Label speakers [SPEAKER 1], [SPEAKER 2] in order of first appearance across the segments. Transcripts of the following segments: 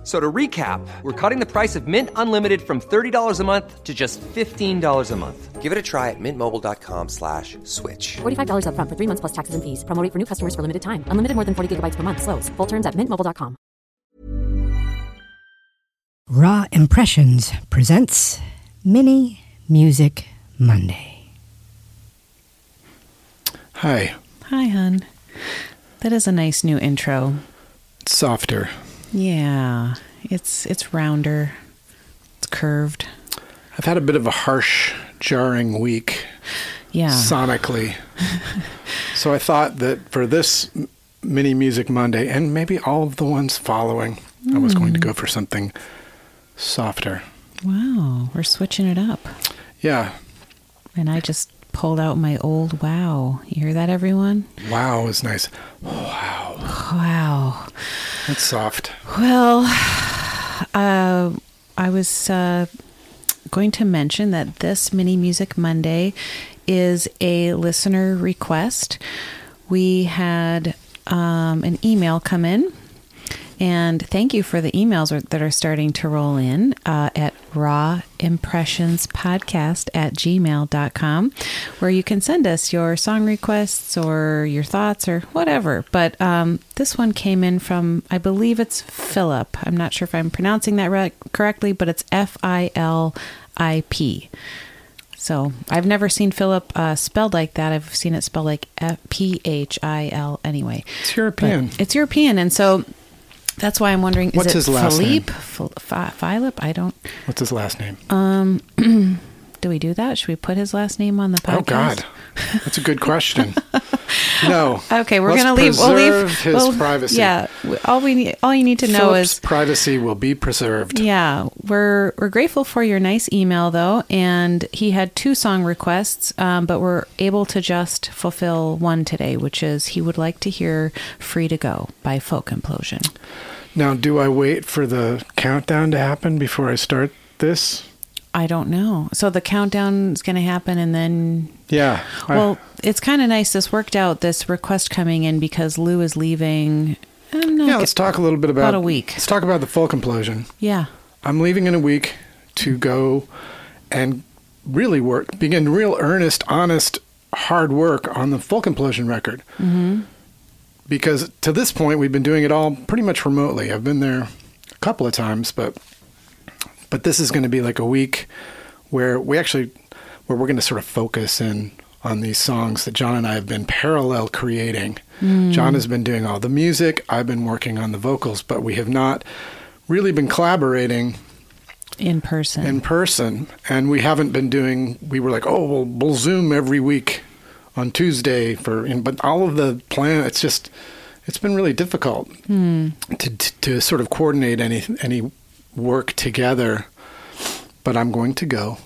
[SPEAKER 1] F- So to recap, we're cutting the price of Mint Unlimited from $30 a month to just $15 a month.
[SPEAKER 2] Give it a try at mintmobile.com slash switch.
[SPEAKER 3] $45 upfront for three months plus taxes and fees. Promo rate for new customers for limited time. Unlimited more than 40 gigabytes per month. Slows. Full terms at mintmobile.com.
[SPEAKER 4] Raw Impressions presents Mini Music Monday.
[SPEAKER 5] Hi.
[SPEAKER 6] Hi, hun. That is a nice new intro.
[SPEAKER 5] Softer.
[SPEAKER 6] Yeah, it's it's rounder. It's curved.
[SPEAKER 5] I've had a bit of a harsh, jarring week
[SPEAKER 6] Yeah.
[SPEAKER 5] sonically. so I thought that for this mini music Monday and maybe all of the ones following, I was going to go hmm. for something softer.
[SPEAKER 6] wow, we're switching it up.
[SPEAKER 5] Yeah.
[SPEAKER 6] And I just pulled out my old wow. You hear that, everyone?
[SPEAKER 5] Wow is nice.
[SPEAKER 6] Wow. Wow.
[SPEAKER 5] That's soft.
[SPEAKER 6] Well, uh, I was uh, going to mention that this Mini Music Monday is a listener request. We had um, an email come in, and thank you for the emails are- that are starting to roll in uh, at raw impressions podcast at gmail.com where you can send us your song requests or your thoughts or whatever. But um, this one came in from i believe it's philip. I'm not sure if i'm pronouncing that right, correctly but it's f-i-l-i-p so i've never seen philip uh, spelled like that. I've seen it spelled like F- p-h-i-l anyway.
[SPEAKER 5] It's European.
[SPEAKER 6] but it's European, and so that's why I'm wondering: is
[SPEAKER 5] What's
[SPEAKER 6] it
[SPEAKER 5] his last
[SPEAKER 6] Philippe?
[SPEAKER 5] name?
[SPEAKER 6] Phil- Phi- Philip? I don't.
[SPEAKER 5] What's his last name?
[SPEAKER 6] Um, Do we do that? Should we put his last name on the podcast?
[SPEAKER 5] oh, God. That's a good question. no.
[SPEAKER 6] Okay, we're gonna leave. We'll leave
[SPEAKER 5] his
[SPEAKER 6] we'll-
[SPEAKER 5] privacy.
[SPEAKER 6] Yeah, all we need, all you need to know is
[SPEAKER 5] privacy will be preserved.
[SPEAKER 6] Yeah, we're we're grateful for your nice email though, and he had two song requests, um, but we're able to just fulfill one today, which is he would like to hear "Free to Go" by Folk Implosion.
[SPEAKER 5] Now, do I wait for the countdown to happen before I start this?
[SPEAKER 6] I don't know. So the countdown is going to happen, and then
[SPEAKER 5] Yeah. I-
[SPEAKER 6] Well, it's kind of nice. This worked out. This request coming in because Lou is leaving.
[SPEAKER 5] Yeah, let's talk a little bit about
[SPEAKER 6] about a week.
[SPEAKER 5] Let's talk about the Folk Implosion.
[SPEAKER 6] Yeah.
[SPEAKER 5] I'm leaving in a week to go and really work, begin real earnest, honest, hard work on the Folk Implosion record. Mm-hmm. Because to this point, we've been doing it all pretty much remotely. I've been there a couple of times, but but this is going to be like a week where we actually where we're going to sort of focus in on these songs that John and I have been parallel creating. Hmm. John has been doing all the music, I've been working on the vocals, but we have not really been collaborating
[SPEAKER 6] In person.
[SPEAKER 5] in person and we haven't been doing we were like oh well we'll zoom every week on tuesday for but all of the plan it's just it's been really difficult to, to to sort of coordinate any any work together but i'm going to go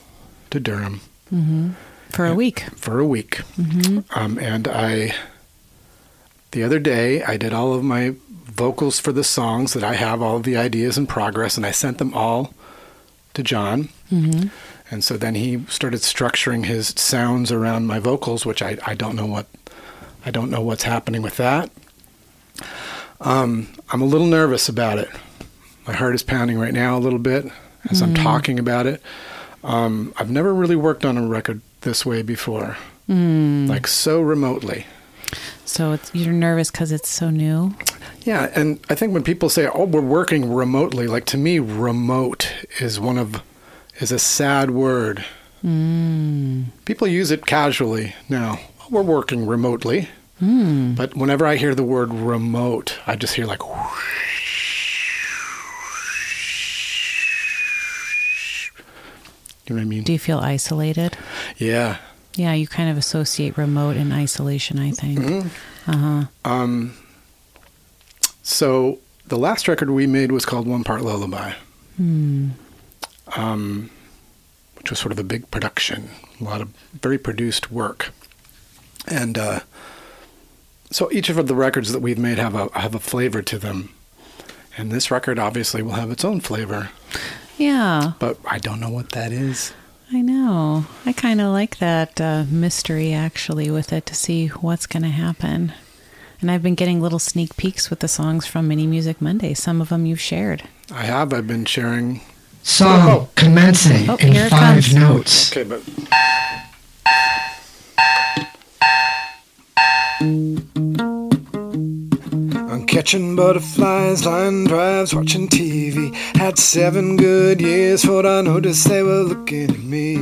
[SPEAKER 5] to durham. Mm-hmm.
[SPEAKER 6] For a week.
[SPEAKER 5] for a week. Mm-hmm. Um, and i the other day i did all of my vocals for the songs that i have all of the ideas in progress and i sent them all to john mm-hmm. And so then he started structuring his sounds around my vocals which i, I don't know what i don't know what's happening with that. Um, i'm a little nervous about it. My heart is pounding right now a little bit as i'm talking about it. Um, I've never really worked on a record this way before, like so remotely.
[SPEAKER 6] So it's, you're nervous because it's so new.
[SPEAKER 5] Yeah, and I think when people say, "Oh, we're working remotely," like to me, remote is one of is a sad word. Hmm. People use it casually now. "Oh, we're working remotely, hmm. but whenever I hear the word remote, I just hear like. You know what I mean?
[SPEAKER 6] Do you feel isolated?
[SPEAKER 5] Yeah.
[SPEAKER 6] Yeah, you kind of associate remote and isolation, I think.
[SPEAKER 5] Mm-hmm. Uh-huh. Um, so the last record we made was called One Part Lullaby, hmm. Um, which was sort of a big production, a lot of very produced work, and uh, so each of the records that we've made have a have a flavor to them,
[SPEAKER 7] And this record obviously will have its own flavor,
[SPEAKER 6] Yeah,
[SPEAKER 7] but I don't know what that is.
[SPEAKER 6] I know. I kind of like that uh, mystery actually with it to see what's going to happen. And I've been getting little sneak peeks with the songs from Mini Music Monday. Some of them you've shared.
[SPEAKER 7] I have. I've been sharing.
[SPEAKER 4] Song oh,
[SPEAKER 6] oh.
[SPEAKER 4] commencing
[SPEAKER 6] Oh, in
[SPEAKER 4] five
[SPEAKER 6] comes.
[SPEAKER 4] notes.
[SPEAKER 7] Okay, but I'm catching butterflies, line drives, watching TV. Had seven good years, thought I noticed they were looking at me.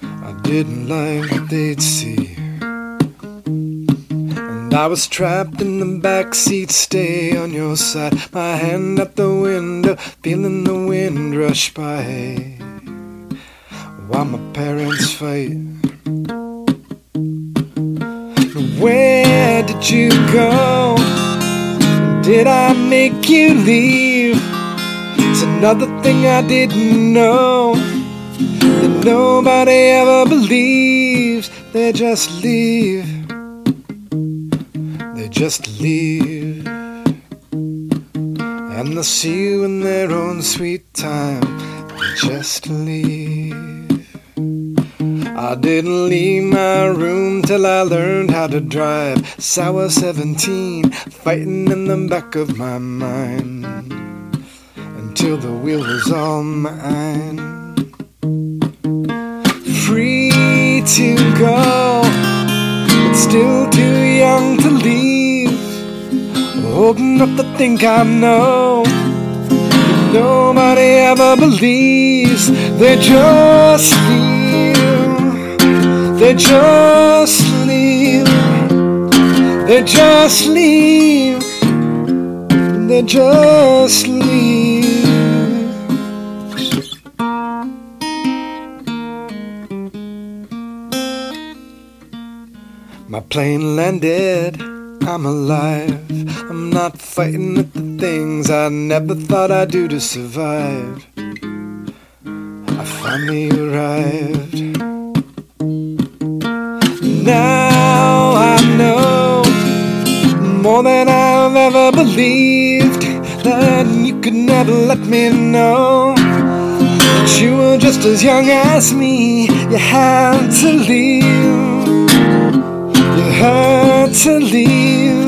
[SPEAKER 7] I didn't like what they'd see. I was trapped in the back seat, stay on your side. My hand at the window, feeling the wind rush by. While my parents fight. Where did you go? Did I make you leave? It's another thing I didn't know. That nobody ever believes. They just leave. Just leave. And they'll see you in their own sweet time. Just leave. I didn't leave my room till I learned how to drive. Sour 17, fighting in the back of my mind. Until the wheel was all mine. Free to go, but still too young to leave. Holding up to think I know. Nobody ever believes they just leave. They just leave. They just leave. They just leave. My plane landed. I'm alive. Not fighting with the things I never thought I'd do to survive. I finally arrived. Now I know more than I've ever believed that you could never let me know that you were just as young as me. You had to leave. You had to leave.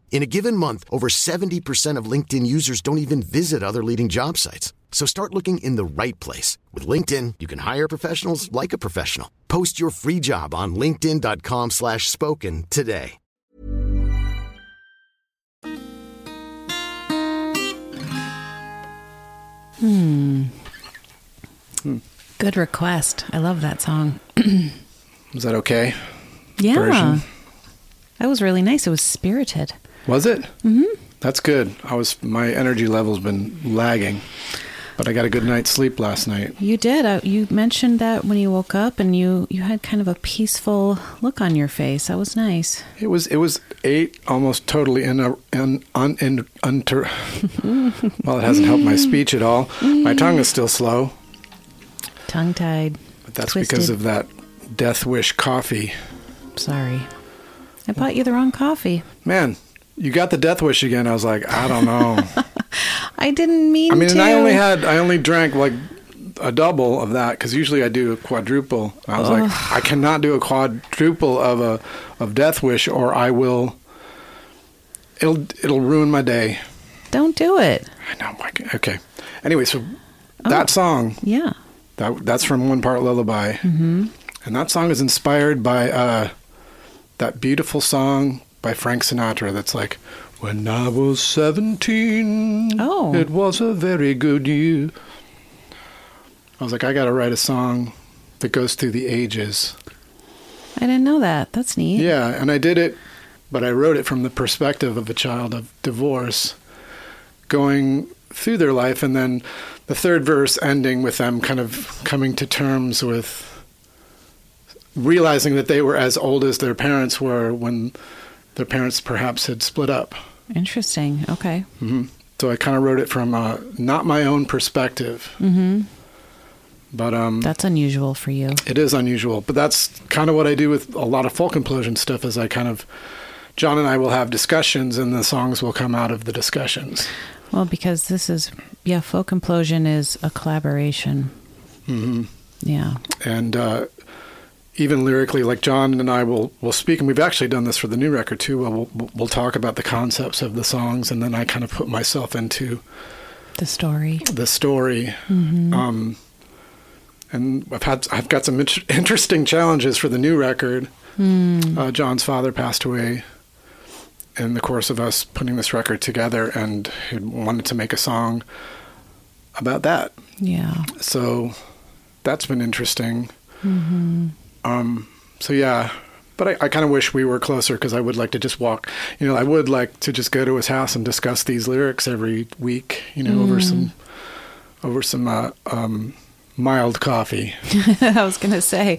[SPEAKER 8] In a given month, over 70% of LinkedIn users don't even visit other leading job sites. So start looking in the right place. With LinkedIn, you can hire professionals like a professional. Post your free job on linkedin.com slash spoken today. Hmm. hmm.
[SPEAKER 6] Good request. I love that song.
[SPEAKER 7] Was that okay?
[SPEAKER 6] Yeah.
[SPEAKER 7] Version.
[SPEAKER 6] That was really nice. It was spirited.
[SPEAKER 7] Was it? Mm-hmm. That's good. I was my energy level's been lagging, but I got a good night's sleep last night.
[SPEAKER 6] You did. Uh, you mentioned that when you woke up and you, you had kind of a peaceful look on your face. That was nice.
[SPEAKER 7] It was it was eight almost totally in a in un in unter. well, it hasn't helped my speech at all. My tongue is still slow,
[SPEAKER 6] Tongue tied.
[SPEAKER 7] but that's
[SPEAKER 6] Twisted.
[SPEAKER 7] because of that Death Wish coffee.
[SPEAKER 6] Sorry. I bought you the wrong coffee.
[SPEAKER 7] Man, you got the Death Wish again. I was like, I don't know.
[SPEAKER 6] I didn't mean
[SPEAKER 7] I mean,
[SPEAKER 6] to.
[SPEAKER 7] and I only had I only drank like a double of that because usually I do a quadruple. I was like, I cannot do a quadruple of a of Death Wish, or I will. It'll it'll ruin my day.
[SPEAKER 6] Don't do it.
[SPEAKER 7] I know. Okay. Anyway, so that song
[SPEAKER 6] Yeah.
[SPEAKER 7] that that's from One Part Lullaby, mm-hmm. and that song is inspired by uh, that beautiful song by Frank Sinatra. That's like. When I was 17,
[SPEAKER 6] Oh.
[SPEAKER 7] it was a very good year. I was like, I got to write a song that goes through the ages.
[SPEAKER 6] I didn't know that. That's neat.
[SPEAKER 7] Yeah, and I did it
[SPEAKER 5] but I wrote it from the perspective of a child of divorce going through their life, and then the third verse ending with them kind of coming to terms with realizing that they were as old as their parents were when their parents perhaps had split up.
[SPEAKER 6] Interesting. Okay.
[SPEAKER 5] hmm So I kind of wrote it from uh, not my own perspective,
[SPEAKER 6] Mm-hmm.
[SPEAKER 5] but um,
[SPEAKER 6] That's unusual for you.
[SPEAKER 5] it is unusual. But that's kind of what I do with a lot of folk implosion stuff. Is I kind of John and I will have discussions, and the songs will come out of the discussions.
[SPEAKER 6] Well, because this is, yeah, Folk Implosion is a collaboration.
[SPEAKER 5] hmm
[SPEAKER 6] Yeah.
[SPEAKER 5] and uh, even lyrically, like John and I will will speak, and we've actually done this for the new record too. We'll we'll, we'll talk about the concepts of the songs, and then I kind of put myself into
[SPEAKER 6] The story.
[SPEAKER 5] the story. Um, and I've had I've got some int- interesting challenges for the new record. Uh, John's father passed away in the course of us putting this record together, and he wanted to make a song about that.
[SPEAKER 6] Yeah.
[SPEAKER 5] So that's been interesting. Um, so yeah, but I, I kind of wish we were closer because I would like to just walk. You know, I would like to just go to his house and discuss these lyrics every week. You know, over some over some uh, um, mild coffee.
[SPEAKER 6] I was going to say,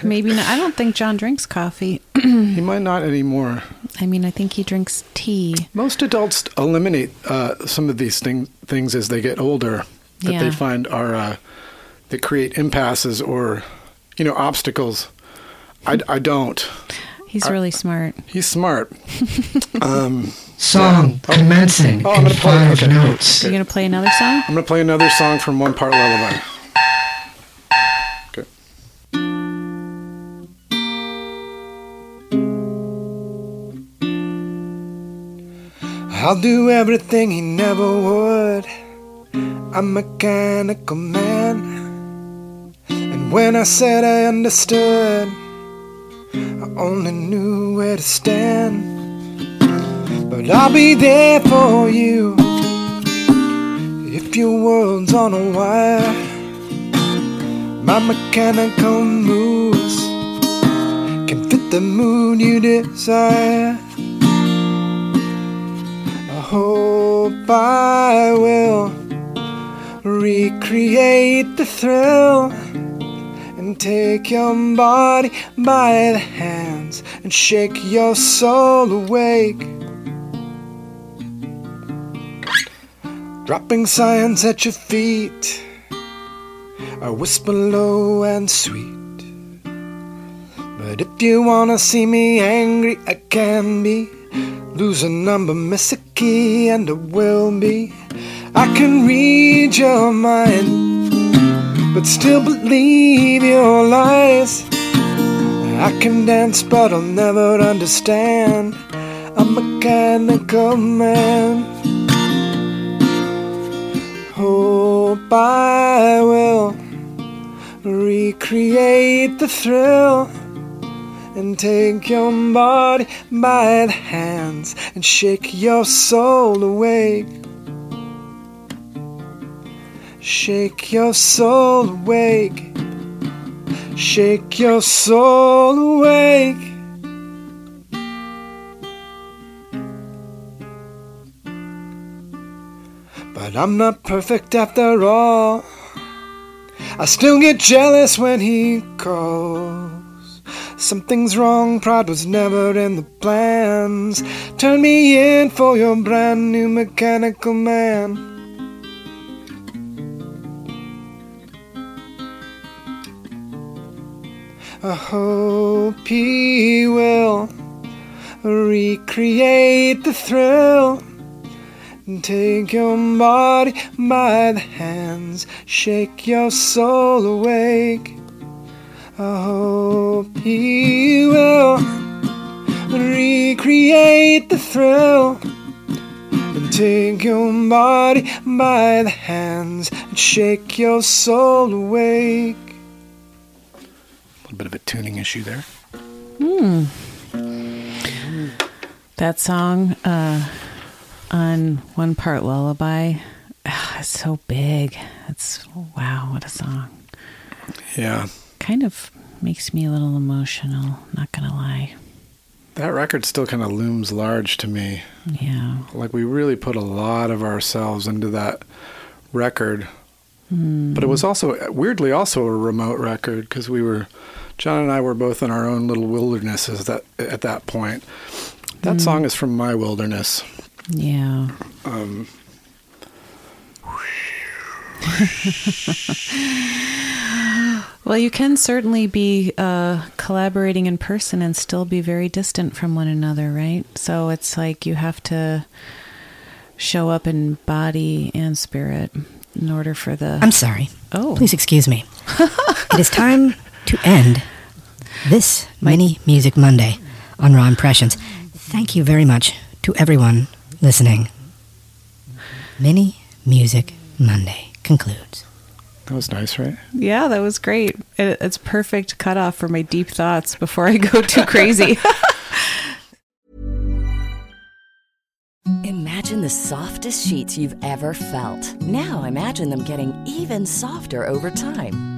[SPEAKER 6] maybe not. I don't think John drinks coffee.
[SPEAKER 5] he might not anymore.
[SPEAKER 6] I mean, I think he drinks tea.
[SPEAKER 5] Most adults eliminate uh, some of these thing, things as they get older that
[SPEAKER 6] Yeah.
[SPEAKER 5] they find are uh, that create impasses or you know obstacles. I, I don't.
[SPEAKER 6] He's really smart.
[SPEAKER 5] He's smart. um,
[SPEAKER 4] Song commencing
[SPEAKER 5] Oh, I'm gonna play-
[SPEAKER 4] five
[SPEAKER 5] okay.
[SPEAKER 4] notes.
[SPEAKER 6] You're going to play another song?
[SPEAKER 5] I'm gonna play another song from One Part Lullaby. Okay.
[SPEAKER 7] I'll do everything he never would. I'm a mechanical man. When I said I understood, I only knew where to stand. But I'll be there for you if your world's on a wire. My mechanical moves can fit the mood you desire. I hope I will recreate the thrill take your body by the hands and shake your soul awake. Dropping science at your feet, I whisper low and sweet. But if you wanna see me angry, I can be. Lose a number, miss a key, and it will be. I can read your mind, but still believe your lies. I can dance, but I'll never understand. I'm a mechanical man. Hope I will recreate the thrill and take your body by the hands and shake your soul awake. Shake your soul awake. Shake your soul awake. But I'm not perfect after all. I still get jealous when he calls. Something's wrong, pride was never in the plans. Turn me in for your brand new mechanical man. I hope he will recreate the thrill take your body by the hands, shake your soul awake. I hope he will recreate the thrill and take your body by the hands and shake your soul awake.
[SPEAKER 5] Bit of a tuning issue there.
[SPEAKER 6] That song uh, on One Part Lullaby, ah, it's so big. It's wow, what a song.
[SPEAKER 5] Yeah.
[SPEAKER 6] Kind of makes me a little emotional, not gonna lie.
[SPEAKER 5] that record still kind of looms large to me.
[SPEAKER 6] Yeah.
[SPEAKER 5] Like we really put a lot of ourselves into that record. But it was also weirdly also a remote record because we were John and I were both in our own little wildernesses that at that point. That song is from my wilderness.
[SPEAKER 6] Yeah. well, you can certainly be uh, collaborating in person and still be very distant from one another, right? So it's like you have to show up in body and spirit in order for the.
[SPEAKER 9] I'm sorry.
[SPEAKER 6] Oh.
[SPEAKER 9] Please excuse me. it is time to end this mini Music Monday on Raw Impressions. Thank you very much to everyone listening. Mini Music Monday concludes.
[SPEAKER 5] That was nice, right?
[SPEAKER 6] Yeah, that was great. It, it's perfect cutoff for my deep thoughts before I go too crazy.
[SPEAKER 10] Imagine the softest sheets you've ever felt. Now imagine them getting even softer over time.